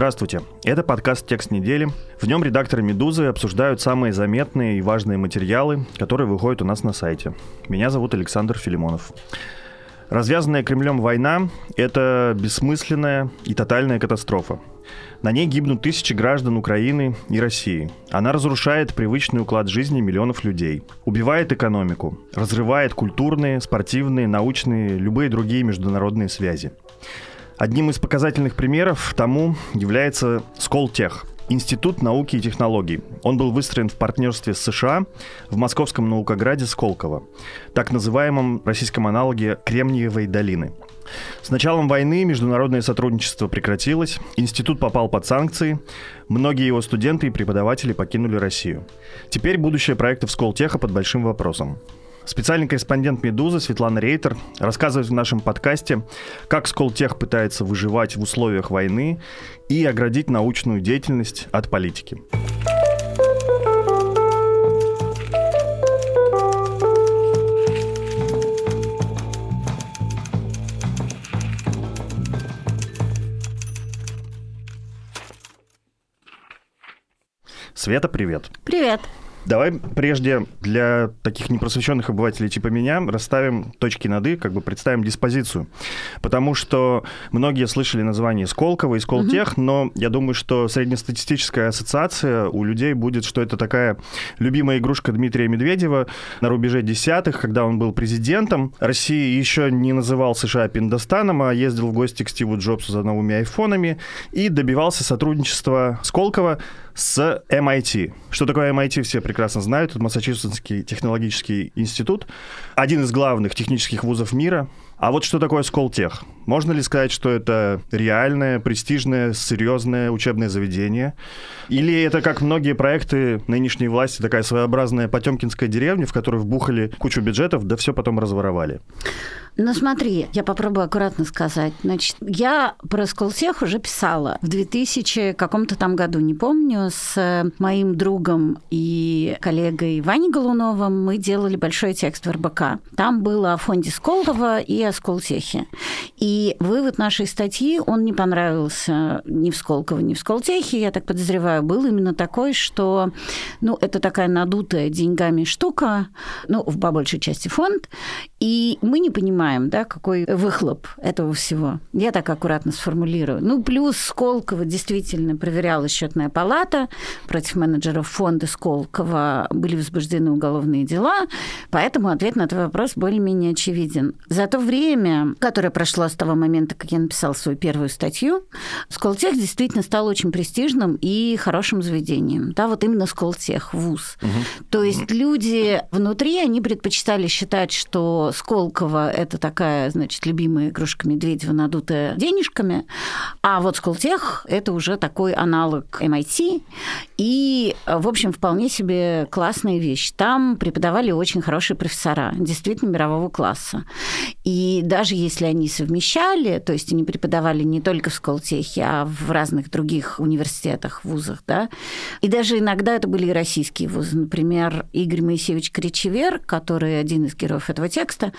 Здравствуйте, это подкаст «Текст недели». В нем редакторы «Медузы» обсуждают самые заметные и важные материалы, которые выходят у нас на сайте. Меня зовут Александр Филимонов. Развязанная Кремлем война – это бессмысленная и тотальная катастрофа. На ней гибнут тысячи граждан Украины и России. Она разрушает привычный уклад жизни миллионов людей, убивает экономику, разрывает культурные, спортивные, научные, любые другие международные связи. Одним из показательных примеров тому является Сколтех, Институт науки и технологий. Он был выстроен в партнерстве с США в московском наукограде Сколково, так называемом российском аналоге Кремниевой долины. С началом войны международное сотрудничество прекратилось, институт попал под санкции, многие его студенты и преподаватели покинули Россию. Теперь будущее проектов Сколтеха под большим вопросом. Специальный корреспондент «Медузы» Светлана Рейтер рассказывает в нашем подкасте, как Сколтех пытается выживать в условиях войны и оградить научную деятельность от политики. Света, привет. Привет. Давай прежде для таких непросвещенных обывателей типа меня расставим точки над «и», как бы представим диспозицию. Потому что многие слышали название Сколково и Сколтех, угу. но я думаю, что среднестатистическая ассоциация у людей будет, что это такая любимая игрушка Дмитрия Медведева на рубеже десятых, когда он был президентом. России еще не называл США Пиндостаном, а ездил в гости к Стиву Джобсу за новыми айфонами и добивался сотрудничества Сколково с MIT. Что такое MIT, все прекрасно знают. Это Массачусетский технологический институт. Один из главных технических вузов мира. А вот что такое Сколтех? Можно ли сказать, что это реальное, престижное, серьезное учебное заведение? Или это, как многие проекты нынешней власти, такая своеобразная потемкинская деревня, в которую вбухали кучу бюджетов, да все потом разворовали? Ну смотри, я попробую аккуратно сказать. Значит, я про Сколтех уже писала в 2000 каком-то там году, не помню, с моим другом и коллегой Ваней Голуновым мы делали большой текст в РБК. Там было о фонде Сколково и о Сколтехе. И вывод нашей статьи, он не понравился ни в Сколково, ни в Сколтехе, я так подозреваю, был именно такой, что ну, это такая надутая деньгами штука, ну, в большей части фонд, и мы не понимаем, да, какой выхлоп этого всего. Я так аккуратно сформулирую. Ну, плюс Сколково действительно проверяла счетная палата, против менеджеров фонда Сколково были возбуждены уголовные дела, поэтому ответ на этот вопрос более-менее очевиден. За то время, которое прошло с того момента, как я написала свою первую статью, Сколтех действительно стал очень престижным и хорошим заведением. Да, вот именно Сколтех, вуз. Угу. То есть люди внутри, они предпочитали считать, что Сколково – это такая, значит, любимая игрушка Медведева, надутая денежками, а вот Сколтех – это уже такой аналог MIT, и, в общем, вполне себе классная вещь. Там преподавали очень хорошие профессора, действительно мирового класса. И даже если они совмещали, то есть они преподавали не только в Сколтехе, а в разных других университетах, вузах, да, и даже иногда это были и российские вузы. Например, Игорь Моисеевич Кричевер, который один из героев этого текста.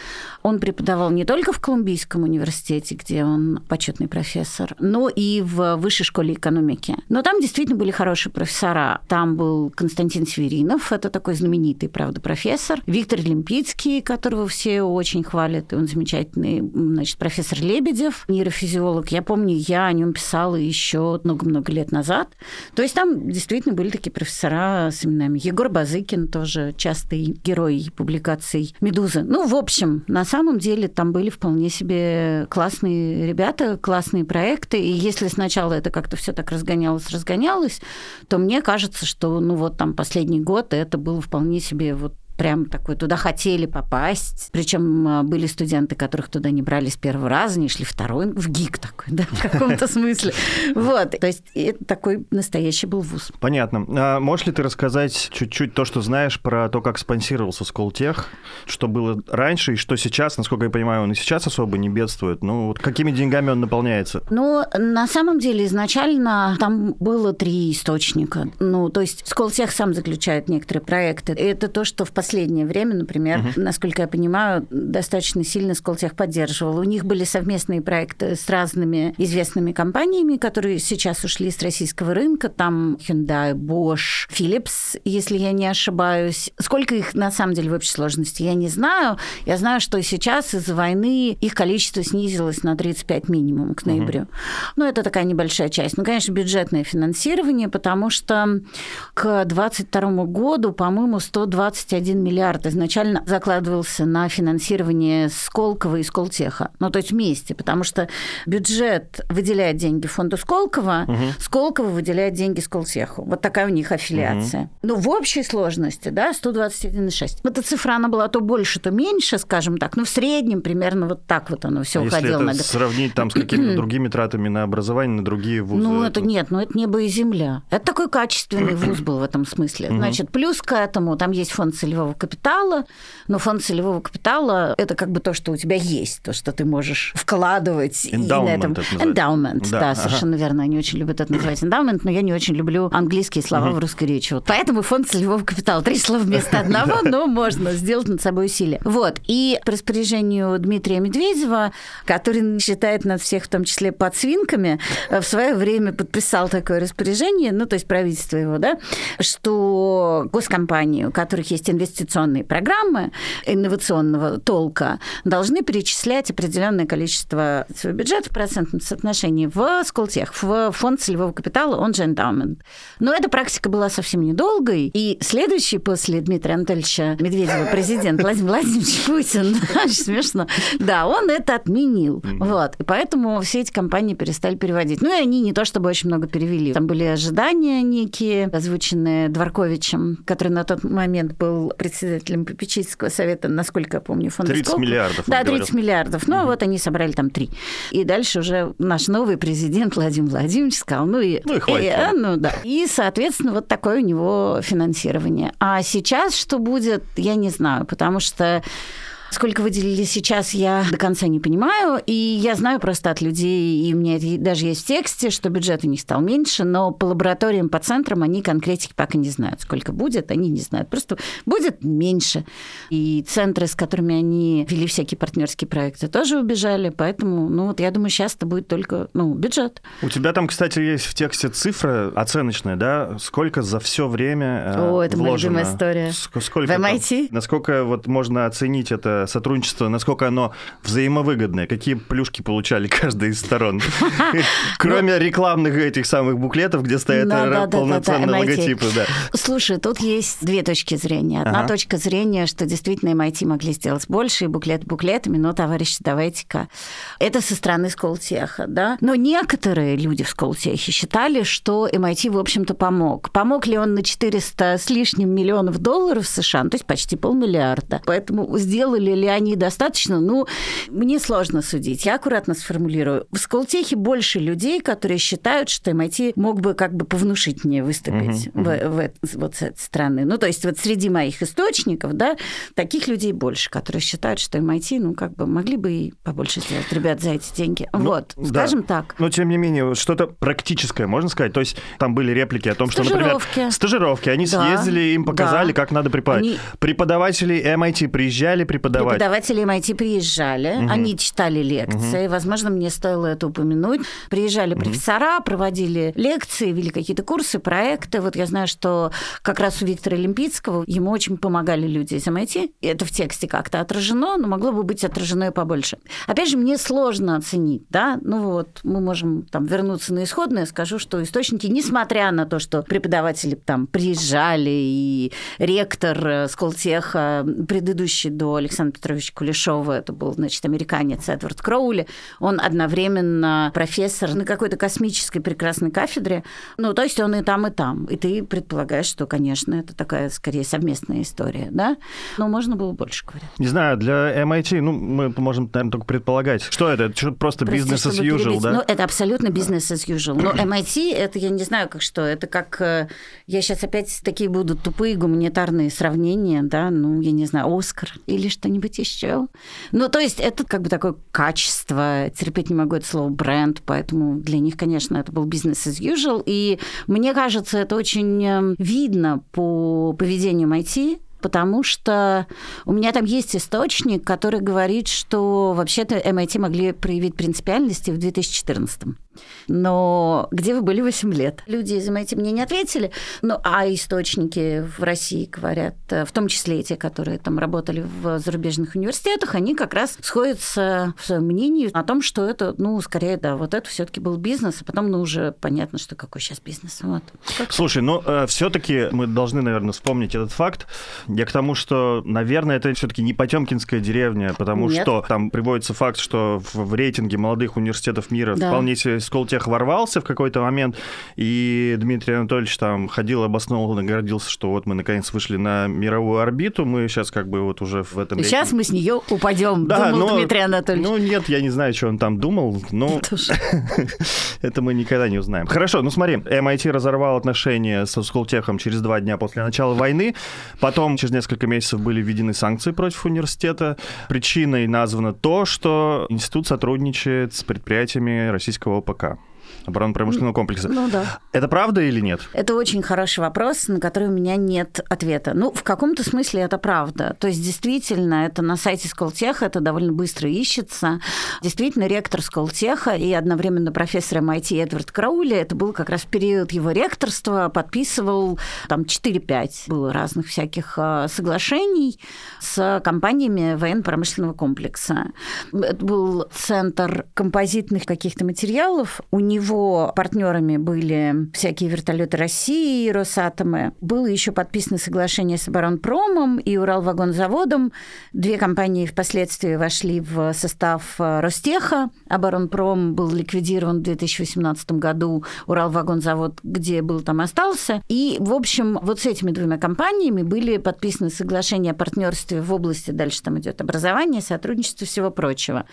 Он преподавал не только в Колумбийском университете, где он почетный профессор, но и в Высшей школе экономики. Но там действительно были хорошие профессора. Там был Константин Северинов, это такой знаменитый, правда, профессор. Виктор Лимпицкий, которого все очень хвалят, и он замечательный, значит, профессор Лебедев, нейрофизиолог. Я помню, я о нем писала еще много-много лет назад. То есть там действительно были такие профессора с именами. Егор Базыкин тоже частый герой публикаций «Медузы». Ну, в общем, на самом деле там были вполне себе классные ребята, классные проекты. И если сначала это как-то все так разгонялось, разгонялось, то мне кажется, что ну вот там последний год это было вполне себе вот прям такой туда хотели попасть. Причем а, были студенты, которых туда не брали с первого раза, не шли второй, в ГИК такой, да, в каком-то смысле. Вот, то есть это такой настоящий был вуз. Понятно. А можешь ли ты рассказать чуть-чуть то, что знаешь про то, как спонсировался Сколтех, что было раньше и что сейчас, насколько я понимаю, он и сейчас особо не бедствует. Ну, вот какими деньгами он наполняется? Ну, на самом деле, изначально там было три источника. Ну, то есть Сколтех сам заключает некоторые проекты. Это то, что в последнее время, например, угу. насколько я понимаю, достаточно сильно Сколтех поддерживал. У них были совместные проекты с разными известными компаниями, которые сейчас ушли с российского рынка. Там Hyundai, Bosch, Philips, если я не ошибаюсь. Сколько их на самом деле в общей сложности, я не знаю. Я знаю, что сейчас из-за войны их количество снизилось на 35 минимум к ноябрю. Угу. Ну, это такая небольшая часть. Ну, конечно, бюджетное финансирование, потому что к 2022 году, по-моему, 121 миллиард изначально закладывался на финансирование Сколково и Сколтеха. Ну, то есть вместе, потому что бюджет выделяет деньги фонду Сколково, угу. Сколково выделяет деньги Сколтеху. Вот такая у них аффилиация. Угу. Ну, в общей сложности, да, 121,6. Эта цифра, она была то больше, то меньше, скажем так, но в среднем примерно вот так вот оно все а уходило. Если это на... сравнить там с какими-то другими тратами на образование, на другие вузы? Ну, это, это нет, ну это небо и земля. Это такой качественный вуз был в этом смысле. Значит, плюс к этому там есть фонд целевого целевого капитала, но фонд целевого капитала – это как бы то, что у тебя есть, то, что ты можешь вкладывать. Endowment и на этом... это Endowment, да, да совершенно ага. верно. Они очень любят это называть endowment, но я не очень люблю английские слова угу. в русской речи. Вот поэтому фонд целевого капитала. Три слова вместо одного, но можно сделать над собой усилие. Вот. И по распоряжению Дмитрия Медведева, который считает нас всех, в том числе подсвинками, в свое время подписал такое распоряжение, ну, то есть правительство его, да, что госкомпании, у которых есть инвестиции инвестиционные программы инновационного толка должны перечислять определенное количество своего бюджета в процентном соотношении в Сколтех, в фонд целевого капитала, он же эндаумент. Но эта практика была совсем недолгой, и следующий после Дмитрия Анатольевича Медведева президент Владимир Владимирович Путин, очень смешно, да, он это отменил. Вот. И поэтому все эти компании перестали переводить. Ну и они не то чтобы очень много перевели. Там были ожидания некие, озвученные Дворковичем, который на тот момент был председателем попечительского совета, насколько я помню, фонда 30 Сколково. миллиардов. Да, 30 говорил. миллиардов. Ну, угу. вот они собрали там три. И дальше уже наш новый президент Владимир Владимирович сказал, ну и... Ну и хватит. И, а, ну да. И, соответственно, вот такое у него финансирование. А сейчас что будет, я не знаю, потому что Сколько выделили сейчас, я до конца не понимаю. И я знаю просто от людей, и у меня даже есть в тексте, что бюджет у них стал меньше, но по лабораториям, по центрам они конкретики пока не знают. Сколько будет, они не знают. Просто будет меньше. И центры, с которыми они вели всякие партнерские проекты, тоже убежали. Поэтому, ну вот я думаю, сейчас это будет только ну, бюджет. У тебя там, кстати, есть в тексте цифра оценочная, да? Сколько за все время э, О, это вложено? моя любимая история. Сколько в MIT? Там, насколько вот можно оценить это сотрудничество, насколько оно взаимовыгодное, какие плюшки получали каждая из сторон, кроме рекламных этих самых буклетов, где стоят полноценные логотипы. Слушай, тут есть две точки зрения. Одна точка зрения, что действительно MIT могли сделать больше, и буклет буклетами, но, товарищи, давайте-ка. Это со стороны Сколтеха, да? Но некоторые люди в Сколтехе считали, что MIT, в общем-то, помог. Помог ли он на 400 с лишним миллионов долларов США, ну, то есть почти полмиллиарда. Поэтому сделали ли они достаточно? Ну, мне сложно судить. Я аккуратно сформулирую. В Сколтехе больше людей, которые считают, что MIT мог бы как бы повнушить мне выступить uh-huh, uh-huh. В, в, вот с этой стороны. Ну, то есть вот среди моих источников, да, таких людей больше, которые считают, что MIT, ну, как бы могли бы и побольше сделать, ребят, за эти деньги. Ну, вот, да. скажем так. Но, тем не менее, что-то практическое, можно сказать? То есть там были реплики о том, что, например, стажировки, они да. съездили, им показали, да. как надо преподавать. Они... Преподаватели MIT приезжали преподавать Преподаватели MIT приезжали, угу. они читали лекции, угу. возможно, мне стоило это упомянуть. Приезжали угу. профессора, проводили лекции, вели какие-то курсы, проекты. Вот я знаю, что как раз у Виктора Олимпийского ему очень помогали люди из MIT. Это в тексте как-то отражено, но могло бы быть отражено и побольше. Опять же, мне сложно оценить, да, ну вот мы можем там вернуться на исходное, скажу, что источники, несмотря на то, что преподаватели там приезжали, и ректор Сколтеха, предыдущий до Александра Ивана Петровича Кулешова, это был, значит, американец Эдвард Кроули, он одновременно профессор на какой-то космической прекрасной кафедре, ну, то есть он и там, и там. И ты предполагаешь, что, конечно, это такая, скорее, совместная история, да? Но можно было больше говорить. Не знаю, для MIT, ну, мы можем, наверное, только предполагать. Что это? Это просто бизнес as usual, да? Ну, это абсолютно бизнес as usual. Но MIT, это я не знаю, как что. Это как... Э, я сейчас опять такие будут тупые гуманитарные сравнения, да, ну, я не знаю, Оскар или что-нибудь еще. Ну, то есть это как бы такое качество. Терпеть не могу это слово бренд, поэтому для них, конечно, это был бизнес as usual. И мне кажется, это очень э, видно по поведению MIT, потому что у меня там есть источник, который говорит, что вообще-то MIT могли проявить принципиальности в 2014 но где вы были 8 лет? Люди из MIT мне не ответили. Ну, а источники в России говорят, э, в том числе и те, которые там работали в зарубежных университетах, они как раз сходятся в своем мнении о том, что это, ну, скорее, да, вот это все таки был бизнес, а потом, ну, уже понятно, что какой сейчас бизнес. Вот. Слушай, ну, э, все таки мы должны, наверное, вспомнить этот факт. Я к тому, что, наверное, это все таки не Потемкинская деревня, потому Нет. что там приводится факт, что в, в рейтинге молодых университетов мира да. вполне себе Сколтех ворвался в какой-то момент, и Дмитрий Анатольевич там ходил, обоснованно гордился, что вот мы наконец вышли на мировую орбиту, мы сейчас как бы вот уже в этом... И сейчас мы с нее упадем, да, думал но, Дмитрий Анатольевич. Ну нет, я не знаю, что он там думал, но это мы никогда не узнаем. Хорошо, ну смотри, MIT разорвал отношения со Сколтехом через два дня после начала войны, потом через несколько месяцев были введены санкции против университета. Причиной названо то, что институт сотрудничает с предприятиями российского ОПК ВПК оборонно-промышленного комплекса. Ну да. Это правда или нет? Это очень хороший вопрос, на который у меня нет ответа. Ну, в каком-то смысле это правда. То есть, действительно, это на сайте Сколтеха, это довольно быстро ищется. Действительно, ректор Сколтеха и одновременно профессор MIT Эдвард Краули, это был как раз период его ректорства, подписывал там 4-5 было разных всяких а, соглашений с компаниями военно-промышленного комплекса. Это был центр композитных каких-то материалов. У него его партнерами были всякие вертолеты России и Росатомы. Было еще подписано соглашение с Оборонпромом и Уралвагонзаводом. Две компании впоследствии вошли в состав Ростеха. Оборонпром был ликвидирован в 2018 году. Уралвагонзавод, где был, там остался. И, в общем, вот с этими двумя компаниями были подписаны соглашения о партнерстве в области, дальше там идет образование, сотрудничество, всего прочего.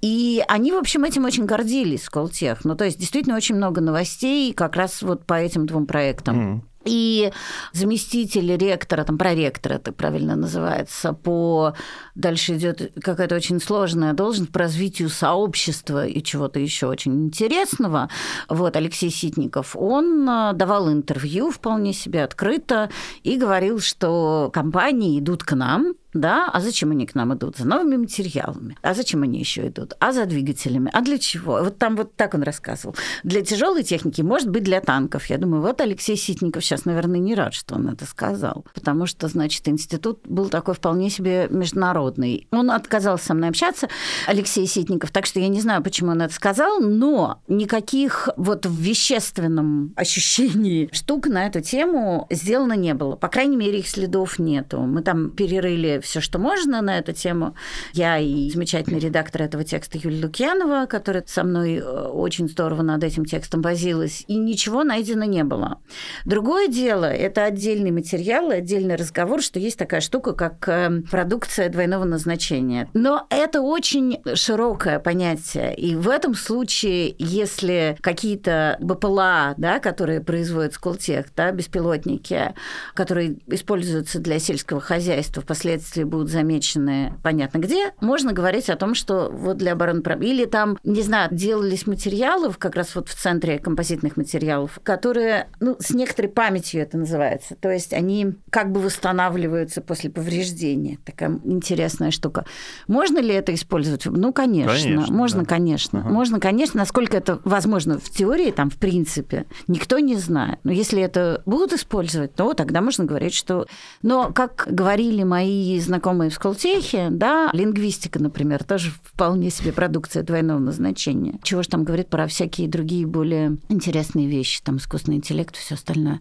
И они, в общем, этим очень гордились, Сколтех. Ну, то есть, действительно очень много новостей как раз вот по этим двум проектам. Mm. И заместитель ректора, там проректор это правильно называется, по дальше идет какая-то очень сложная должность по развитию сообщества и чего-то еще очень интересного. Вот Алексей Ситников, он э, давал интервью вполне себе открыто и говорил, что компании идут к нам, да, а зачем они к нам идут? За новыми материалами. А зачем они еще идут? А за двигателями? А для чего? Вот там вот так он рассказывал. Для тяжелой техники, может быть, для танков. Я думаю, вот Алексей Ситников сейчас, наверное, не рад, что он это сказал. Потому что, значит, институт был такой вполне себе международный. Он отказался со мной общаться, Алексей Ситников, так что я не знаю, почему он это сказал, но никаких вот в вещественном ощущении штук на эту тему сделано не было. По крайней мере, их следов нету. Мы там перерыли все, что можно на эту тему. Я и замечательный редактор этого текста Юлия Лукьянова, которая со мной э, очень здорово над этим текстом возилась, и ничего найдено не было. Другое дело, это отдельный материал, отдельный разговор, что есть такая штука, как э, продукция двойного назначения. Но это очень широкое понятие, и в этом случае, если какие-то БПЛА, да, которые производят Сколтех, да, беспилотники, которые используются для сельского хозяйства, впоследствии впоследствии будут замечены понятно где, можно говорить о том, что вот для обороны или там, не знаю, делались материалы как раз вот в центре композитных материалов, которые, ну, с некоторой памятью это называется, то есть они как бы восстанавливаются после повреждения. Такая интересная штука. Можно ли это использовать? Ну, конечно. конечно можно, да. конечно. Ага. Можно, конечно. Насколько это возможно в теории, там, в принципе, никто не знает. Но если это будут использовать, то тогда можно говорить, что... Но, как говорили мои мои знакомые в Сколтехе, да, лингвистика, например, тоже вполне себе продукция двойного назначения. Чего же там говорит про всякие другие более интересные вещи, там искусственный интеллект и все остальное.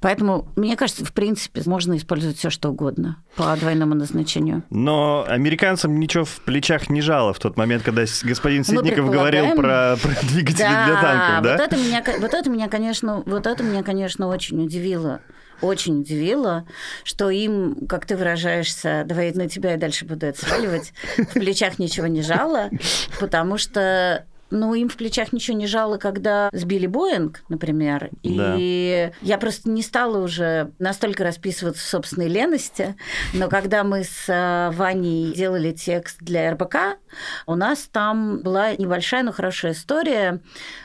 Поэтому, мне кажется, в принципе, можно использовать все что угодно по двойному назначению. Но американцам ничего в плечах не жало в тот момент, когда господин Ситников говорил про, про двигатели да, для танков, да? Вот это, меня, вот это меня, конечно, вот это меня, конечно, очень удивило очень удивило, что им, как ты выражаешься, давай на тебя и дальше буду это сваливать, в плечах ничего не жало, потому что ну, им в плечах ничего не жало, когда сбили Боинг, например. Да. И я просто не стала уже настолько расписываться в собственной лености, но когда мы с э, Ваней делали текст для РБК, у нас там была небольшая, но хорошая история.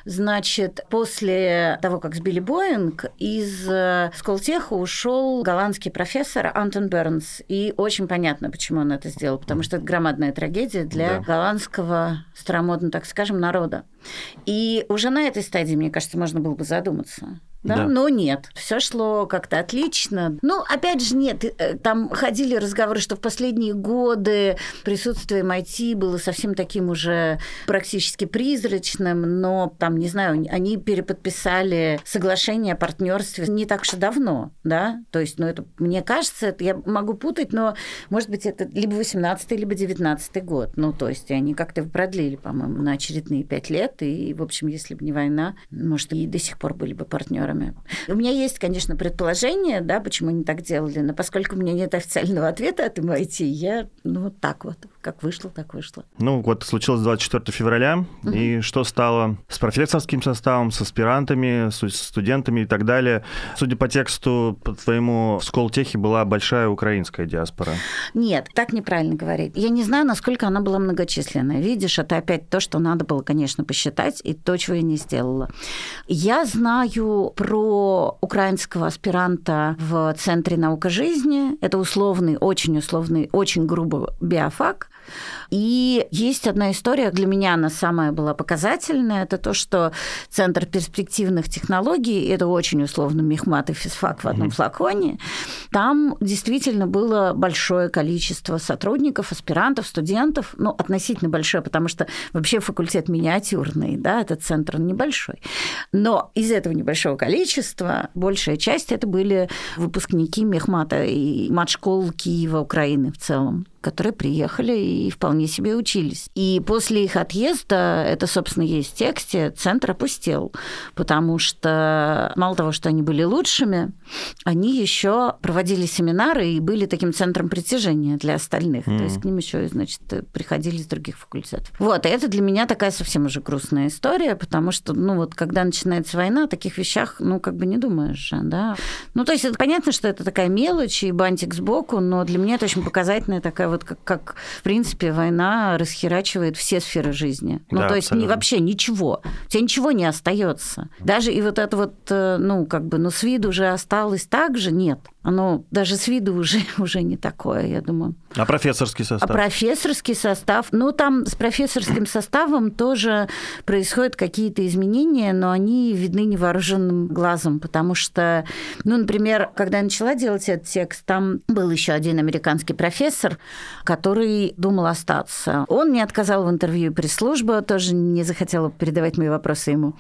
Значит, после того, как сбили Боинг, из э, Сколтеха ушел голландский профессор Антон Бернс. И очень понятно, почему он это сделал, потому что это громадная трагедия для да. голландского, старомодно так скажем, народа. И уже на этой стадии, мне кажется, можно было бы задуматься да? да. Но нет, все шло как-то отлично. Ну, опять же, нет, э, там ходили разговоры, что в последние годы присутствие MIT было совсем таким уже практически призрачным, но там, не знаю, они переподписали соглашение о партнерстве не так уж и давно, да? То есть, ну, это, мне кажется, это я могу путать, но, может быть, это либо 18 либо 19 год. Ну, то есть, они как-то продлили, по-моему, на очередные пять лет, и, в общем, если бы не война, может, и до сих пор были бы партнеры партнерами. У меня есть, конечно, предположение, да, почему они так делали, но поскольку у меня нет официального ответа от MIT, я, ну, вот так вот, как вышло, так вышло. Ну, вот случилось 24 февраля, угу. и что стало с профессорским составом, с аспирантами, с студентами и так далее? Судя по тексту, по твоему, в Сколтехе была большая украинская диаспора. Нет, так неправильно говорить. Я не знаю, насколько она была многочисленная. Видишь, это опять то, что надо было, конечно, посчитать, и то, чего я не сделала. Я знаю про украинского аспиранта в Центре наука жизни. Это условный, очень условный, очень грубый биофак. И есть одна история, для меня она самая была показательная, это то, что Центр перспективных технологий, это очень условно мехмат и физфак в одном флаконе, там действительно было большое количество сотрудников, аспирантов, студентов, ну, относительно большое, потому что вообще факультет миниатюрный, да, этот центр небольшой. Но из этого небольшого количества большая часть это были выпускники мехмата и матшкол Киева, Украины в целом которые приехали и вполне себе учились. И после их отъезда, это, собственно, есть в тексте, центр опустел, потому что мало того, что они были лучшими, они еще проводили семинары и были таким центром притяжения для остальных. Mm. То есть к ним еще, значит, приходили из других факультетов. Вот, и это для меня такая совсем уже грустная история, потому что, ну вот, когда начинается война, о таких вещах, ну, как бы не думаешь да. Ну, то есть это понятно, что это такая мелочь и бантик сбоку, но для меня это очень показательная такая вот как, как в принципе, война расхерачивает все сферы жизни. Ну, да, то есть не, вообще ничего. У тебя ничего не остается. Даже и вот это вот, э, ну, как бы, ну, с виду уже осталось так же, нет оно даже с виду уже, уже не такое, я думаю. А профессорский состав? А профессорский состав, ну там с профессорским составом тоже происходят какие-то изменения, но они видны невооруженным глазом, потому что, ну, например, когда я начала делать этот текст, там был еще один американский профессор, который думал остаться. Он мне отказал в интервью пресс-служба, тоже не захотела передавать мои вопросы ему.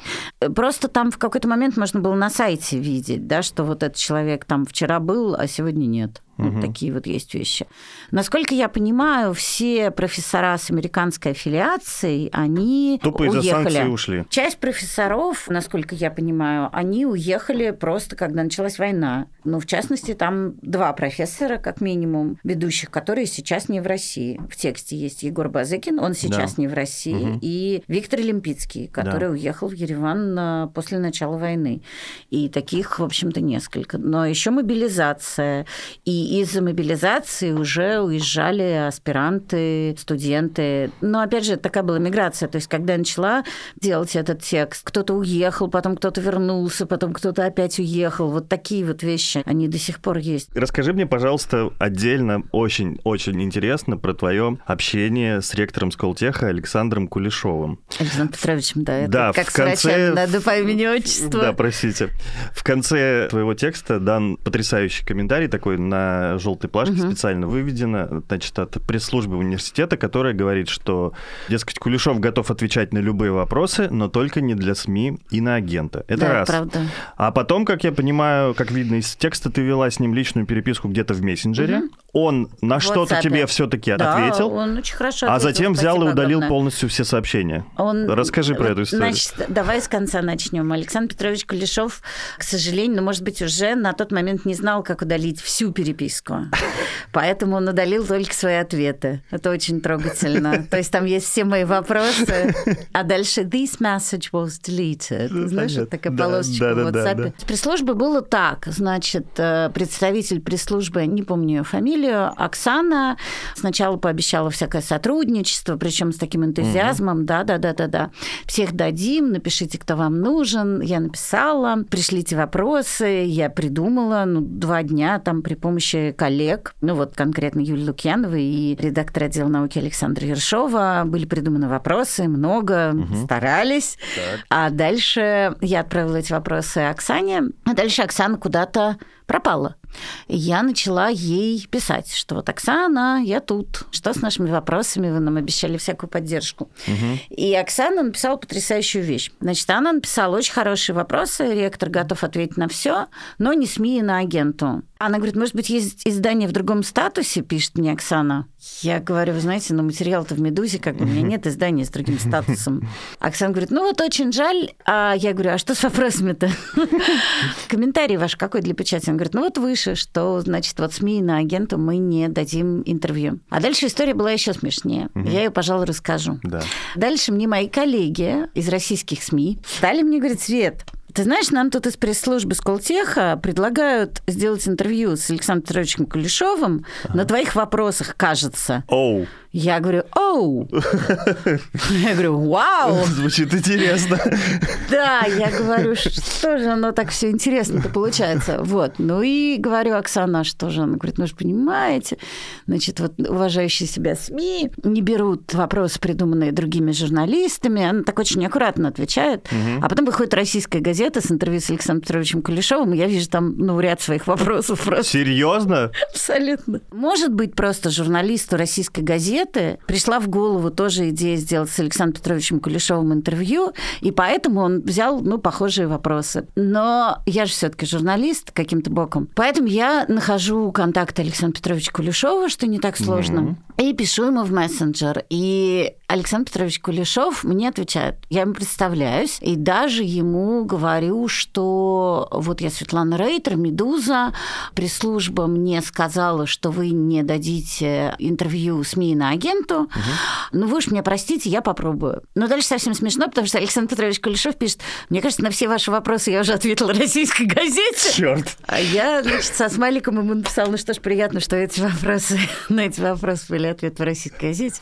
Просто там в какой-то момент можно было на сайте видеть, да, что вот этот человек там вчера был был, а сегодня нет. Угу. Вот такие вот есть вещи. Насколько я понимаю, все профессора с американской аффилиацией, они Тупо уехали. ушли. Часть профессоров, насколько я понимаю, они уехали просто, когда началась война. Ну, в частности, там два профессора, как минимум, ведущих, которые сейчас не в России. В тексте есть Егор Базыкин, он сейчас да. не в России, угу. и Виктор Олимпицкий, который да. уехал в Ереван после начала войны. И таких, в общем-то, несколько. Но еще мобилизация и из-за мобилизации уже уезжали аспиранты, студенты. Но, опять же, такая была миграция. То есть, когда я начала делать этот текст, кто-то уехал, потом кто-то вернулся, потом кто-то опять уехал. Вот такие вот вещи, они до сих пор есть. Расскажи мне, пожалуйста, отдельно, очень-очень интересно про твое общение с ректором Сколтеха Александром Кулешовым. Александром Петровичем, да. Это да, как в конце... надо по имени отчеству. Да, простите. В конце твоего текста дан потрясающий комментарий такой на на желтой плашке угу. специально выведено, значит, от пресс-службы университета, которая говорит, что, дескать, Кулешов готов отвечать на любые вопросы, но только не для СМИ и на агента. Это да, раз. правда. А потом, как я понимаю, как видно из текста, ты вела с ним личную переписку где-то в мессенджере. Угу. Он на что-то тебе все-таки да, ответил. он очень хорошо А ответил, затем взял и удалил огромное. полностью все сообщения. Он... Расскажи про эту историю. Значит, давай с конца начнем. Александр Петрович Кулешов, к сожалению, ну, может быть, уже на тот момент не знал, как удалить всю переписку. Поэтому он удалил только свои ответы. Это очень трогательно. То есть там есть все мои вопросы. А дальше this message was deleted. Знаешь, вот такая Да, полосочка да, в да, да, WhatsApp. С пресс-службы было так. Значит, э, представитель пресс-службы, не помню ее фамилию, Оксана, сначала пообещала всякое сотрудничество, причем с таким энтузиазмом. Да, да, да, да, да. Всех дадим, напишите, кто вам нужен. Я написала, пришлите вопросы, я придумала, ну, два дня там при помощи коллег, ну, вот конкретно Юлии Лукьяновой и редактора отдела науки Александра Ершова были придуманы вопросы, много, старались. А дальше я отправила эти вопросы Оксане, а дальше Оксана куда-то пропала. Я начала ей писать, что вот Оксана, я тут. Что с нашими вопросами? Вы нам обещали всякую поддержку. И Оксана написала потрясающую вещь. Значит, она написала очень хорошие вопросы, ректор готов ответить на все, но не СМИ и на агенту. Она говорит, может быть, есть издание в другом статусе, пишет мне Оксана. Я говорю, вы знаете, ну материал-то в «Медузе», как бы у меня нет издания с другим статусом. Оксана говорит, ну вот очень жаль. А я говорю, а что с вопросами-то? Комментарий ваш какой для печати? Он говорит, ну вот выше, что, значит, вот СМИ на агенту мы не дадим интервью. А дальше история была еще смешнее. Я ее, пожалуй, расскажу. Да. Дальше мне мои коллеги из российских СМИ стали мне говорить, Свет, ты знаешь, нам тут из пресс-службы Сколтеха предлагают сделать интервью с Александром Петровичем Кулешовым на твоих вопросах, кажется. Оу, Я говорю, оу. Я говорю, вау. звучит интересно. Да, я говорю, что же оно так все интересно-то получается. Вот. Ну и говорю, Оксана, а что же? Она говорит, ну же понимаете, значит, вот уважающие себя СМИ не берут вопросы, придуманные другими журналистами. Она так очень аккуратно отвечает. А потом выходит российская газета с интервью с Александром Петровичем Кулешовым, и я вижу там, ну, ряд своих вопросов просто Серьезно? Абсолютно. Может быть, просто журналисту российской газеты пришла в голову тоже идея сделать с Александром Петровичем Кулешовым интервью, и поэтому он взял, ну, похожие вопросы. Но я же все таки журналист каким-то боком. Поэтому я нахожу контакт Александра Петровича Кулешова, что не так сложно, и пишу ему в мессенджер. И Александр Петрович Кулешов мне отвечает. Я ему представляюсь, и даже ему говорю, что вот я Светлана Рейтер, «Медуза», пресс-служба мне сказала, что вы не дадите интервью СМИ на агенту. Ну, вы уж меня простите, я попробую. Но дальше совсем смешно, потому что Александр Петрович Кулешов пишет, мне кажется, на все ваши вопросы я уже ответила российской газете. Черт. А я, значит, со смайликом ему написала, ну что ж, приятно, что эти вопросы, на эти вопросы были ответы в российской газете.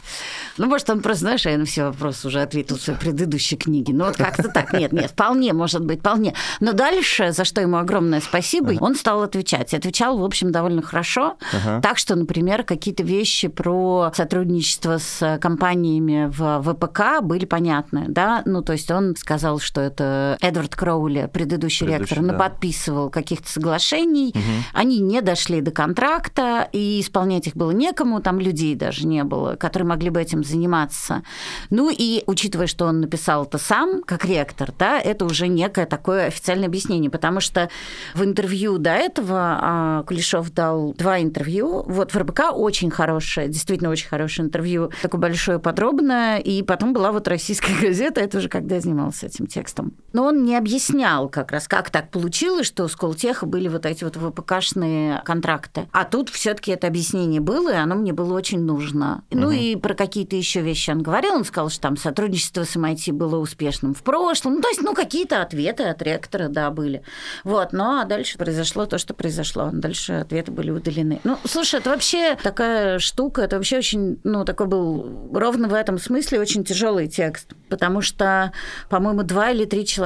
Ну, может, он просто, знаешь, я на все вопросы уже ответил в своей предыдущей книге. Ну, вот как-то так. Нет, нет, вполне, может быть, вполне. Но дальше, за что ему огромное спасибо, он стал отвечать. И отвечал, в общем, довольно хорошо. Так что, например, какие-то вещи про сотрудничество с компаниями в ВПК были понятны, да? Ну, то есть он сказал, что это Эдвард Кроули, предыдущий, Предыдущий, ректор, да. наподписывал каких-то соглашений. Они не дошли до контракта, и исполнять их было некому, там людей даже не было, которые могли бы этим заниматься. Ну и учитывая, что он написал это сам, как ректор, да, это уже некое такое официальное объяснение, потому что в интервью до этого а, Кулешов дал два интервью. Вот в РБК очень хорошее, действительно очень хорошее интервью, такое большое, подробное, и потом была вот российская газета, это уже когда я занималась этим текстом. Но он не объяснял как раз, как так получилось, что у Сколтеха были вот эти вот ВПКшные контракты. А тут все таки это объяснение было, и оно мне было очень нужно. Ну и про какие-то еще вещи он говорил, он сказал, что там сотрудничество с MIT было успешным в прошлом. Ну, то есть, ну, какие-то ответы от ректора, да, были. Вот, ну, а дальше произошло то, что произошло. Дальше ответы были удалены. Ну, слушай, это вообще такая штука, это вообще очень, ну, такой был ровно в этом смысле очень тяжелый текст, потому что, по-моему, два или три человека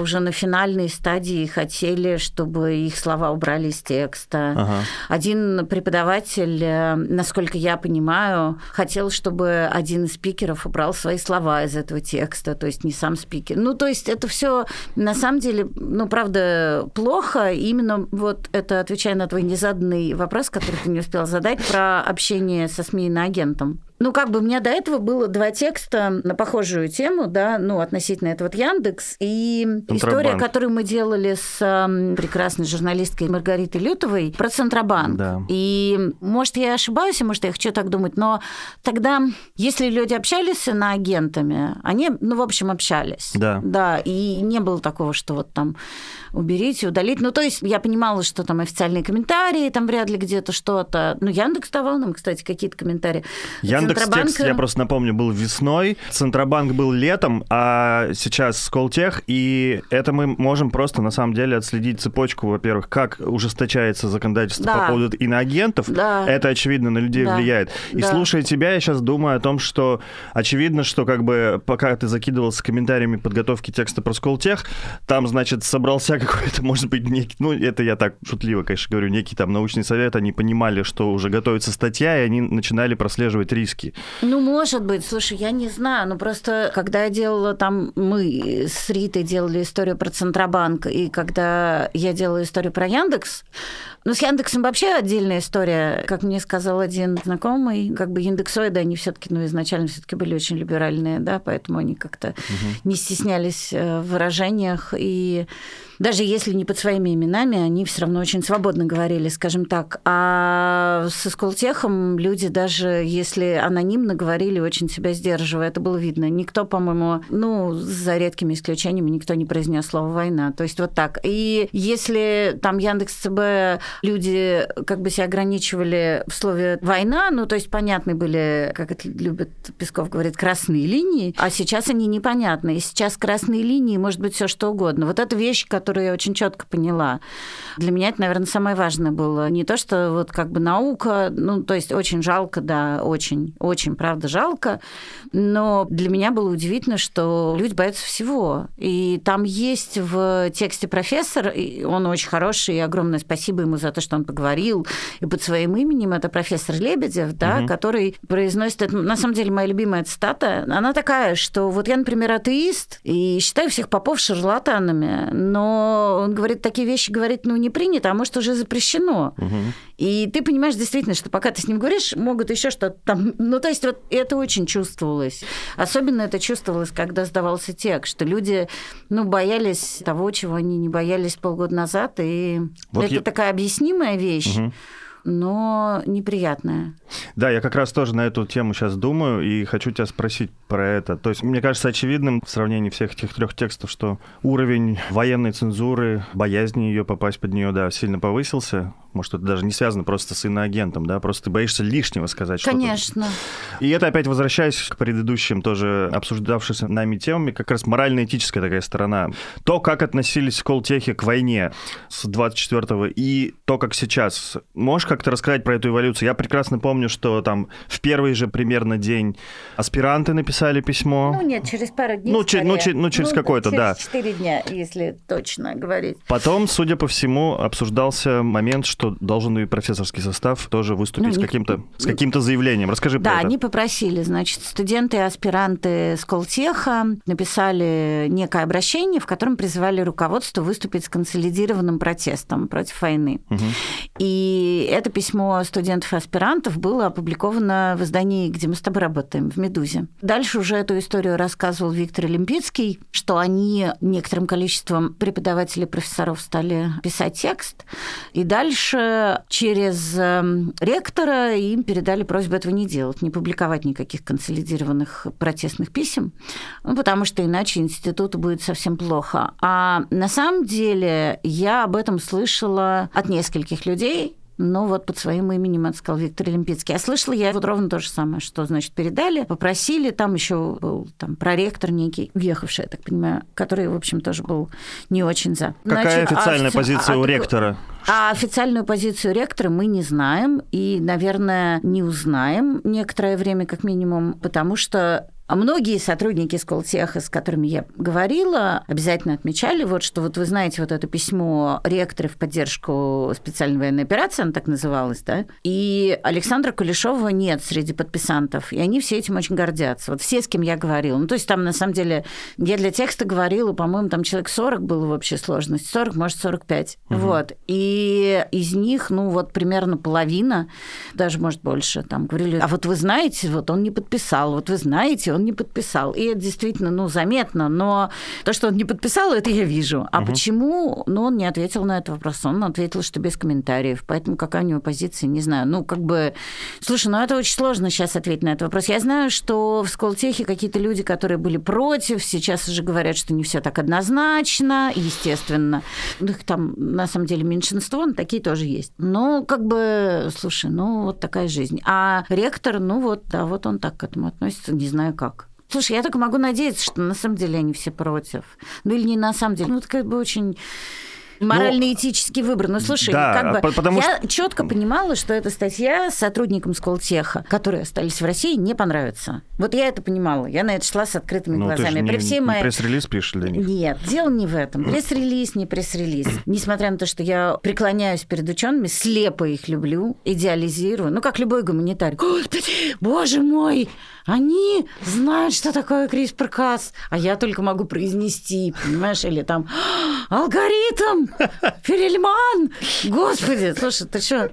уже на финальной стадии хотели, чтобы их слова убрали из текста. Ага. Один преподаватель, э, насколько я понимаю, хотел, чтобы один из спикеров убрал свои слова из этого текста, то есть не сам спикер. Ну, то есть это все на самом деле, ну, правда, плохо. Именно вот это, отвечая на твой незаданный вопрос, который ты не успел задать, про общение со СМИ и агентом. Ну, как бы у меня до этого было два текста на похожую тему, да, ну, относительно этого вот Яндекс, и история, которую мы делали с э, прекрасной журналисткой Маргаритой Лютовой про Центробанк. Да. И, может, я ошибаюсь, может, я хочу так думать, но тогда, если люди общались с иноагентами, они, ну, в общем, общались. Да. Да, и не было такого, что вот там уберите, удалить. Ну, то есть я понимала, что там официальные комментарии, там вряд ли где-то что-то. Ну, Яндекс давал нам, кстати, какие-то комментарии. Яндекс Центробанк... текст, я просто напомню, был весной, Центробанк был летом, а сейчас Сколтех, и это мы можем просто на самом деле отследить цепочку, во-первых, как ужесточается законодательство да. по поводу иноагентов. Да. Это, очевидно, на людей да. влияет. И да. слушая тебя, я сейчас думаю о том, что очевидно, что как бы пока ты закидывался комментариями подготовки текста про Сколтех, там, значит, собрался какой-то, может быть, некий, ну, это я так шутливо, конечно, говорю, некий там научный совет, они понимали, что уже готовится статья, и они начинали прослеживать риски. Ну, может быть, слушай, я не знаю, ну, просто когда я делала там, мы с Ритой делали историю про Центробанк, и когда я делала историю про Яндекс, ну, с Яндексом вообще отдельная история. Как мне сказал один знакомый, как бы индексоиды, они все таки ну, изначально все таки были очень либеральные, да, поэтому они как-то угу. не стеснялись э, в выражениях и даже если не под своими именами, они все равно очень свободно говорили, скажем так. А со Сколтехом люди даже, если анонимно говорили, очень себя сдерживая, это было видно. Никто, по-моему, ну, за редкими исключениями, никто не произнес слово «война». То есть вот так. И если там Яндекс ЦБ люди как бы себя ограничивали в слове «война», ну, то есть понятны были, как это любит Песков говорит, красные линии, а сейчас они непонятны. И сейчас красные линии может быть все что угодно. Вот эта вещь, которая которую я очень четко поняла. Для меня это, наверное, самое важное было. Не то, что вот как бы наука, ну, то есть очень жалко, да, очень, очень, правда, жалко, но для меня было удивительно, что люди боятся всего. И там есть в тексте профессор, и он очень хороший, и огромное спасибо ему за то, что он поговорил, и под своим именем это профессор Лебедев, да, угу. который произносит, это, на самом деле, моя любимая цитата, она такая, что вот я, например, атеист, и считаю всех попов шарлатанами, но он говорит, такие вещи говорит, ну, не принято, а может, уже запрещено. Угу. И ты понимаешь действительно, что пока ты с ним говоришь, могут еще что-то там... Ну, то есть вот это очень чувствовалось. Особенно это чувствовалось, когда сдавался текст, что люди, ну, боялись того, чего они не боялись полгода назад, и вот это я... такая объяснимая вещь. Угу но неприятная. Да, я как раз тоже на эту тему сейчас думаю и хочу тебя спросить про это. То есть, мне кажется очевидным в сравнении всех этих трех текстов, что уровень военной цензуры, боязни ее попасть под нее, да, сильно повысился. Может, это даже не связано просто с иноагентом, да, просто ты боишься лишнего сказать что-то. Конечно. И это опять возвращаясь к предыдущим тоже обсуждавшимся нами темами, как раз морально-этическая такая сторона. То, как относились в Колтехе к войне с 24-го и то, как сейчас. Можешь как-то рассказать про эту эволюцию? Я прекрасно помню, что там в первый же примерно день аспиранты написали письмо. Ну нет, через пару дней Ну, че, ну, че, ну через ну, какой-то, да. Через 4 дня, если точно говорить. Потом, судя по всему, обсуждался момент, что что должен и профессорский состав тоже выступить ну, с каким-то с каким-то заявлением. Расскажи да, про это. Да, они попросили, значит, студенты и аспиранты Сколтеха написали некое обращение, в котором призывали руководство выступить с консолидированным протестом против войны. Угу. И это письмо студентов и аспирантов было опубликовано в издании, где мы с тобой работаем, в «Медузе». Дальше уже эту историю рассказывал Виктор Олимпийский, что они некоторым количеством преподавателей профессоров стали писать текст, и дальше дальше через эм, ректора им передали просьбу этого не делать, не публиковать никаких консолидированных протестных писем, ну, потому что иначе институту будет совсем плохо. А на самом деле я об этом слышала от нескольких людей, но вот под своим именем это сказал Виктор Олимпийский. Я слышала я вот ровно то же самое, что, значит, передали, попросили, там еще был там проректор некий, уехавший, я так понимаю, который, в общем, тоже был не очень за. Какая значит, официальная а, позиция а, у ректора? А официальную позицию ректора мы не знаем и, наверное, не узнаем некоторое время, как минимум, потому что А многие сотрудники Сколтеха, с которыми я говорила, обязательно отмечали, вот, что вот вы знаете вот это письмо ректора в поддержку специальной военной операции, она так называлась, да, и Александра Кулешова нет среди подписантов, и они все этим очень гордятся. Вот все, с кем я говорила. Ну, то есть там, на самом деле, я для текста говорила, по-моему, там человек 40 было в общей сложности, 40, может, 45. Угу. Вот. И из них, ну, вот примерно половина, даже, может, больше, там говорили, а вот вы знаете, вот он не подписал, вот вы знаете, он не подписал. И это действительно, ну, заметно, но то, что он не подписал, это я вижу. А угу. почему? Ну, он не ответил на этот вопрос. Он ответил, что без комментариев. Поэтому какая у него позиция, не знаю. Ну, как бы... Слушай, ну, это очень сложно сейчас ответить на этот вопрос. Я знаю, что в Сколтехе какие-то люди, которые были против, сейчас уже говорят, что не все так однозначно, естественно. Их там, на самом деле, меньшинство, но такие тоже есть. Ну, как бы, слушай, ну, вот такая жизнь. А ректор, ну, вот, да, вот он так к этому относится, не знаю как. Слушай, я только могу надеяться, что на самом деле они все против. Ну или не на самом деле. Ну, это как бы очень Морально-этический выбор. Ну, слушай, да, как бы потому я что... четко понимала, что эта статья сотрудникам Сколтеха, которые остались в России, не понравится. Вот я это понимала. Я на это шла с открытыми ну, глазами. Ты При всей моей... пресс-релиз пишешь для них? Нет, дело не в этом. Пресс-релиз, не пресс-релиз. Несмотря на то, что я преклоняюсь перед учеными, слепо их люблю, идеализирую. Ну, как любой гуманитарий. Господи, боже мой, они знают, что такое CRISPR-Cas, а я только могу произнести, понимаешь, или там алгоритм, Перельман, господи, слушай, ты что,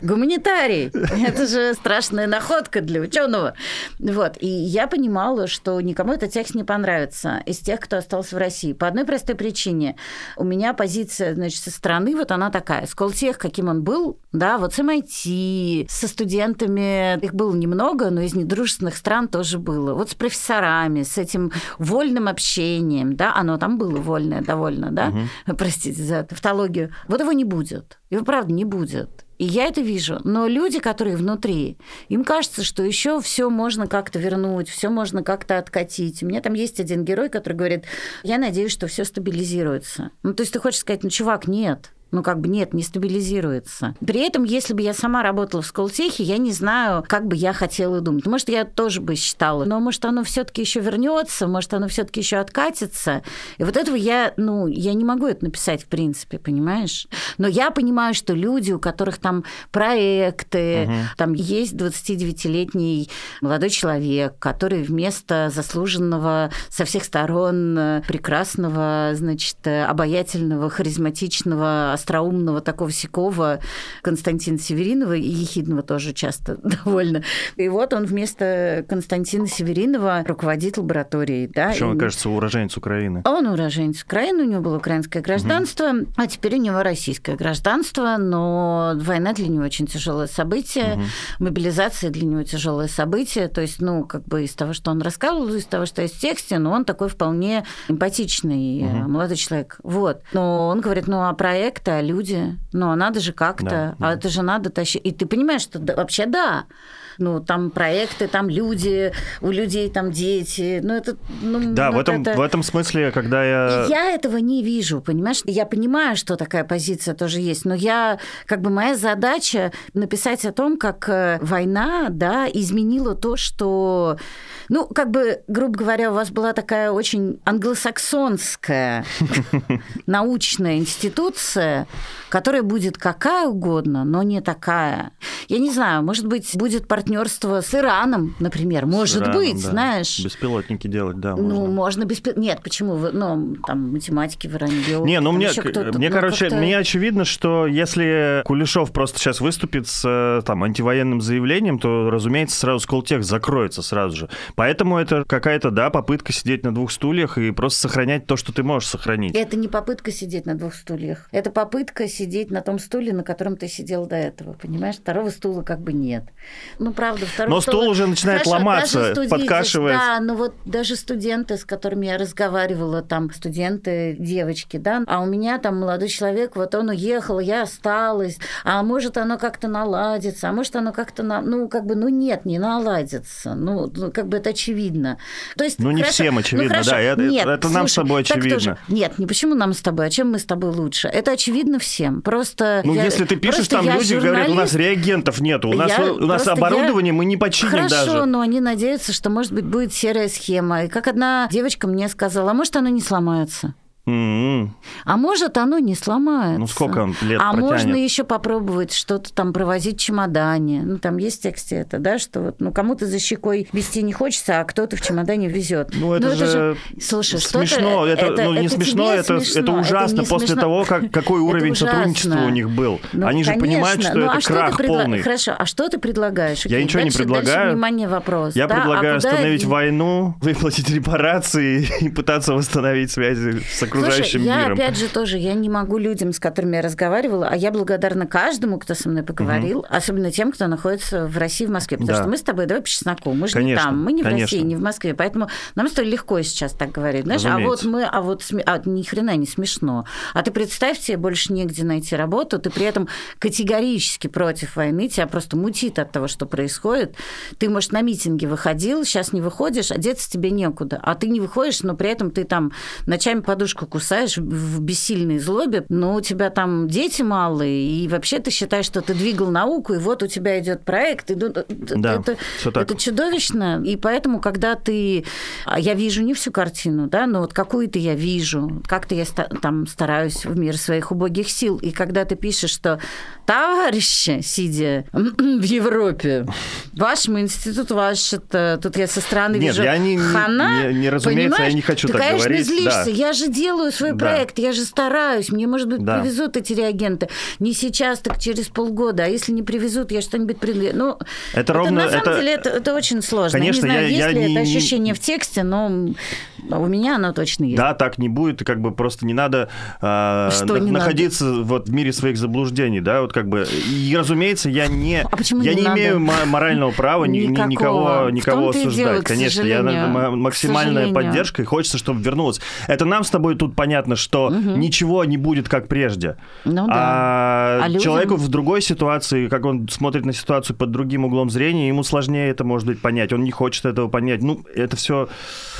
гуманитарий, это же страшная находка для ученого. Вот, и я понимала, что никому этот текст не понравится из тех, кто остался в России. По одной простой причине. У меня позиция, значит, со стороны, вот она такая. Сколтех, каким он был, да, вот с MIT, со студентами, их было немного, но из недружественных стран тоже было. Вот с профессорами, с этим вольным общением, да, оно там было вольное довольно, да, угу. простите за тавтологию. Вот его не будет. Его, правда, не будет. И я это вижу. Но люди, которые внутри, им кажется, что еще все можно как-то вернуть, все можно как-то откатить. У меня там есть один герой, который говорит, я надеюсь, что все стабилизируется. Ну, то есть ты хочешь сказать, ну, чувак, нет, ну, как бы нет, не стабилизируется. При этом, если бы я сама работала в Сколтехе, я не знаю, как бы я хотела думать. Может, я тоже бы считала, но может, оно все-таки еще вернется, может, оно все-таки еще откатится. И вот этого я, ну, я не могу это написать, в принципе, понимаешь? Но я понимаю, что люди, у которых там проекты, угу. там есть 29-летний молодой человек, который вместо заслуженного со всех сторон прекрасного, значит, обаятельного, харизматичного, остроумного такого сякого Константина Северинова и Ехидного тоже часто довольно. И вот он вместо Константина Северинова руководит лабораторией. Да? Причем, и... кажется, уроженец Украины. Он уроженец Украины, у него было украинское гражданство, угу. а теперь у него российское гражданство, но война для него очень тяжелое событие, угу. мобилизация для него тяжелое событие. То есть, ну, как бы из того, что он рассказывал, из того, что есть в тексте, но он такой вполне эмпатичный угу. молодой человек. Вот. Но он говорит, ну, а проекты, а люди, ну, а надо же как-то, да, а да. это же надо тащить. И ты понимаешь, что да, вообще да, ну, там проекты, там люди, у людей там дети, ну, это... Ну, да, ну, в, этом, это... в этом смысле, когда я... Я этого не вижу, понимаешь? Я понимаю, что такая позиция тоже есть, но я, как бы, моя задача написать о том, как э, война, да, изменила то, что... Ну, как бы, грубо говоря, у вас была такая очень англосаксонская научная институция, которая будет какая угодно, но не такая. Я не знаю, может быть, будет партнерство с Ираном, например. Может Ираном, быть, да. знаешь. Беспилотники делать, да. Можно. Ну, можно беспилотники. Нет, почему? Ну, там математики в Иране делают. Не, ну мне, мне ну, короче, мне очевидно, что если Кулешов просто сейчас выступит с там антивоенным заявлением, то, разумеется, сразу Сколтех закроется сразу же. Поэтому это какая-то, да, попытка сидеть на двух стульях и просто сохранять то, что ты можешь сохранить. Это не попытка сидеть на двух стульях. Это попытка сидеть на том стуле, на котором ты сидел до этого, понимаешь? Второго стула как бы нет. Ну, правда, второй Но стул, стул уже начинает Хорошо, ломаться, подкашивается. Да, но вот даже студенты, с которыми я разговаривала, там студенты, девочки, да, а у меня там молодой человек, вот он уехал, я осталась, а может оно как-то наладится, а может оно как-то, на... ну, как бы, ну, нет, не наладится, ну, ну как бы это очевидно. То есть, ну, не хорошо, всем очевидно, ну, хорошо, да, это, нет, это нам слушай, с тобой очевидно. Тоже, нет, не почему нам с тобой, а чем мы с тобой лучше? Это очевидно всем, просто... Ну, я, если ты пишешь, там люди журналист, говорят, у нас реагентов нет, у нас, у нас оборудование оборудование мы не починим Хорошо, даже. но они надеются, что, может быть, будет серая схема. И как одна девочка мне сказала, а может, оно не сломается. М-м. А может, оно не сломается. Ну, сколько он лет А протянет? можно еще попробовать что-то там провозить в чемодане. Ну, там есть в тексте это, да, что вот, ну, кому-то за щекой вести не хочется, а кто-то в чемодане везет. Ну, это, же, Слушай, что-то- смешно. Это, ну, не это смешно, это, смешно, это ужасно не после смешно. того, как, какой Это уровень сотрудничества у них был. Ну, Они же конечно. понимают, что Ну, это а что крах предла- полный. Хорошо, а что ты предлагаешь? Я ничего не дальше- предлагаю. Дальше, внимание, вопрос. Я да? предлагаю а остановить войну, выплатить репарации и пытаться восстановить связи с окружающим Слушай, я миром. опять же тоже, я не могу людям, с которыми я разговаривала, а я благодарна каждому, кто со мной поговорил, особенно тем, кто находится в России, в Москве, потому Да. что мы с тобой, давай по чесноку, мы же не там, мы не в конечно. России, не в Москве, поэтому нам с тобой легко сейчас так говорить, знаешь, а вот Разумеется. мы, а вот сме- а, ни хрена не смешно. А ты представь себе, больше негде найти работу, ты при этом категорически против войны, тебя просто мутит от того, что происходит. Ты, может, на митинги выходил, сейчас не выходишь, одеться тебе некуда, а ты не выходишь, но при этом ты там ночами подушку кусаешь в бессильной злобе, но у тебя там дети малые, и вообще ты считаешь, что ты двигал науку, и вот у тебя идет проект, и это, Да, это, это чудовищно, и поэтому, когда ты... а Я вижу не всю картину, да, но вот какую-то я вижу, как-то я там стараюсь в мир своих убогих сил, и когда ты пишешь, что товарищи, сидя в Европе, вашему институту, ваш это... Тут я со стороны Нет, вижу я не- хана, не- не разумеется, я понимаешь? не хочу ты, так конечно, говорить, злишься, да. я же делаю свой Да. проект, я же стараюсь, мне, может быть, Да. привезут эти реагенты. Не сейчас, так через полгода. А если не привезут, я что-нибудь приду. Ну, Это ровно- на самом это- деле это, это очень сложно. Конечно, не знаю, я- есть я ли не- это ощущение в тексте, но у меня оно точно есть. Да, так не будет, как бы просто не надо а, Что на- не находиться вот в мире своих заблуждений, да, вот как бы. И, разумеется, я не, А я не не, надо? имею мо- морального права ни- никого, никого осуждать. дело, Конечно, я максимальная поддержка, и хочется, чтобы вернулось. Это нам с тобой тут понятно, что ничего не будет как прежде. Ну да. А, А людям- человеку в другой ситуации, как он смотрит на ситуацию под другим углом зрения, ему сложнее это, может быть, понять. Он не хочет этого понять. Ну, это все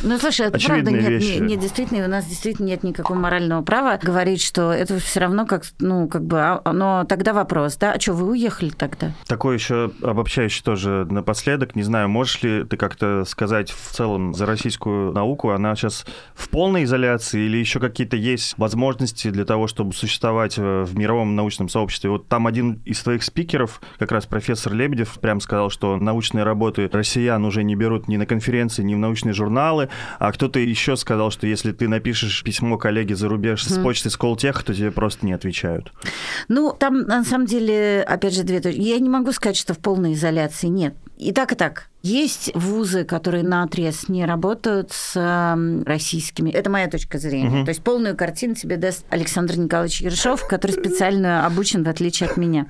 Ну, слушай, это правда нет, вещи. не- нет, действительно, у нас действительно нет никакого морального права говорить, что это все равно как, ну, как бы, а- но тогда вопрос, да, а что, вы уехали тогда? Такой еще обобщающий тоже напоследок. Не знаю, можешь ли ты как-то сказать в целом за российскую науку, она сейчас в полной изоляции или еще какие-то есть возможности для того, чтобы существовать э, в мировом научном сообществе? Вот там один из твоих спикеров, как раз профессор Лебедев, прям сказал, что научные работы россиян уже не берут ни на конференции, ни в научные журналы, а кто-то еще сказал, что если ты напишешь письмо коллеге за рубеж с почты Сколтех, то тебе просто не отвечают. Ну, там, на самом деле, опять же, две точки. Я не могу сказать, что в полной изоляции нет. И так, и так. Есть вузы, которые на отрез не работают с эм, российскими. Это моя точка зрения. То есть полную картину тебе даст Александр Николаевич Ершов, который специально обучен, в отличие от меня.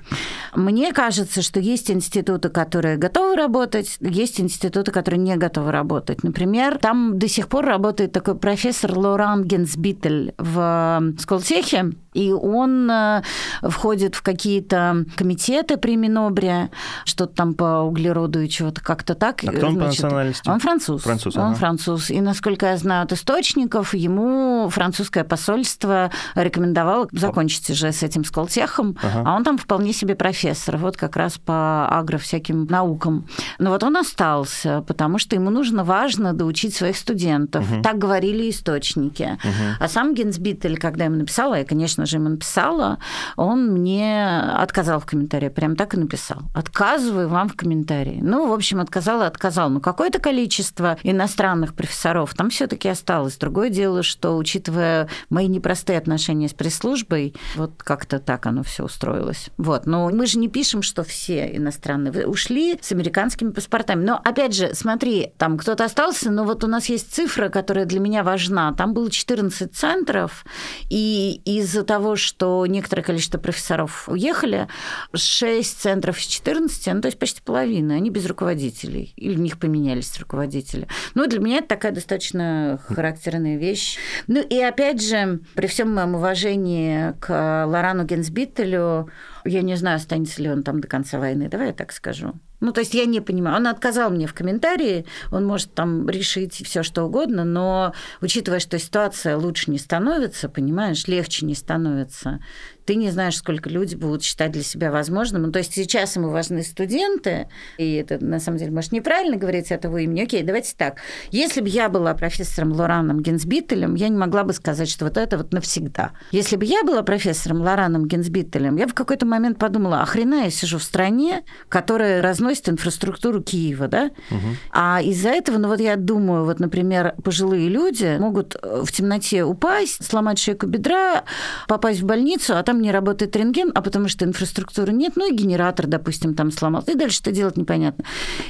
Мне кажется, что есть институты, которые готовы работать, есть институты, которые не готовы работать. Например, там до сих пор работает такой профессор Лоран Генсбитель в эм, Сколтехе, и он э, входит в какие-то комитеты при Минобре, что-то там по углероду и чего-то как-то так. А кто он по Значит, национальности? Он француз. Француз, Он ага. француз. И, насколько я знаю от источников, ему французское посольство рекомендовало закончить уже с этим Сколтехом, Ага. а он там вполне себе профессор, вот как раз по агро всяким наукам. Но вот он остался, потому что ему нужно важно доучить своих студентов. Так говорили источники. А сам Генсбитель, когда я ему написала, я, конечно же, ему написала, он мне отказал в комментарии, прям так и написал. Отказываю вам в комментарии. Ну, в общем, отказал и отказал. Но какое-то количество иностранных профессоров там все таки осталось. Другое дело, что, учитывая мои непростые отношения с пресс-службой, вот как-то так оно все устроилось. Вот. Но мы же не пишем, что все иностранные ушли с американскими паспортами. Но, опять же, смотри, там кто-то остался, но вот у нас есть цифра, которая для меня важна. Там было 14 центров, и из-за того, что некоторое количество профессоров уехали, 6 центров из 14, ну, то есть почти половина, они без руководителей. Или у них поменялись руководители. Ну, для меня это такая достаточно характерная вещь. Ну, и опять же, при всем моем уважении к Лорану Генсбиттелю, я не знаю, останется ли он там до конца войны, давай я так скажу. Ну, то есть я не понимаю. Он отказал мне в комментарии, он может там решить все что угодно, но учитывая, что ситуация лучше не становится, понимаешь, легче не становится, ты не знаешь, сколько люди будут считать для себя возможным. Ну, то есть сейчас ему важны студенты, и это, на самом деле, может, неправильно говорить этого имени. Окей, давайте так. Если бы я была профессором Лораном Генсбиттелем, я не могла бы сказать, что вот это вот навсегда. Если бы я была профессором Лораном Генсбиттелем, я бы в какой-то момент подумала, а хрена я сижу в стране, которая разносит инфраструктуру Киева, да? Угу. А из-за этого, ну вот я думаю, вот, например, пожилые люди могут в темноте упасть, сломать шейку бедра, попасть в больницу, а там не работает рентген, а потому что инфраструктуры нет, ну и генератор, допустим, там сломался, и дальше что делать непонятно.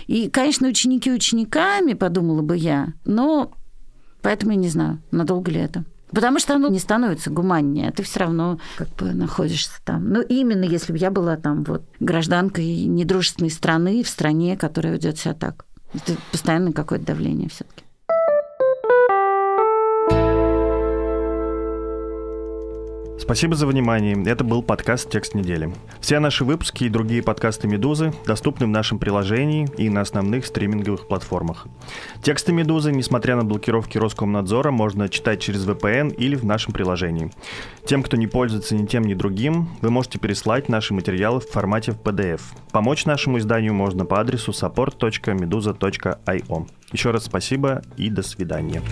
И, конечно, ученики учениками, подумала бы я, но поэтому я не знаю, надолго ли это. Потому что оно не становится гуманнее, ты все равно как бы находишься там. Но именно если бы я была там вот гражданкой недружественной страны в стране, которая ведет себя так. Это постоянно какое-то давление все-таки. Спасибо за внимание. Это был подкаст «Текст недели». Все наши выпуски и другие подкасты «Медузы» доступны в нашем приложении и на основных стриминговых платформах. Тексты «Медузы», несмотря на блокировки Роскомнадзора, можно читать через VPN или в нашем приложении. Тем, кто не пользуется ни тем, ни другим, вы можете переслать наши материалы в формате в PDF. Помочь нашему изданию можно по адресу support.meduza.io. Еще раз спасибо и до свидания.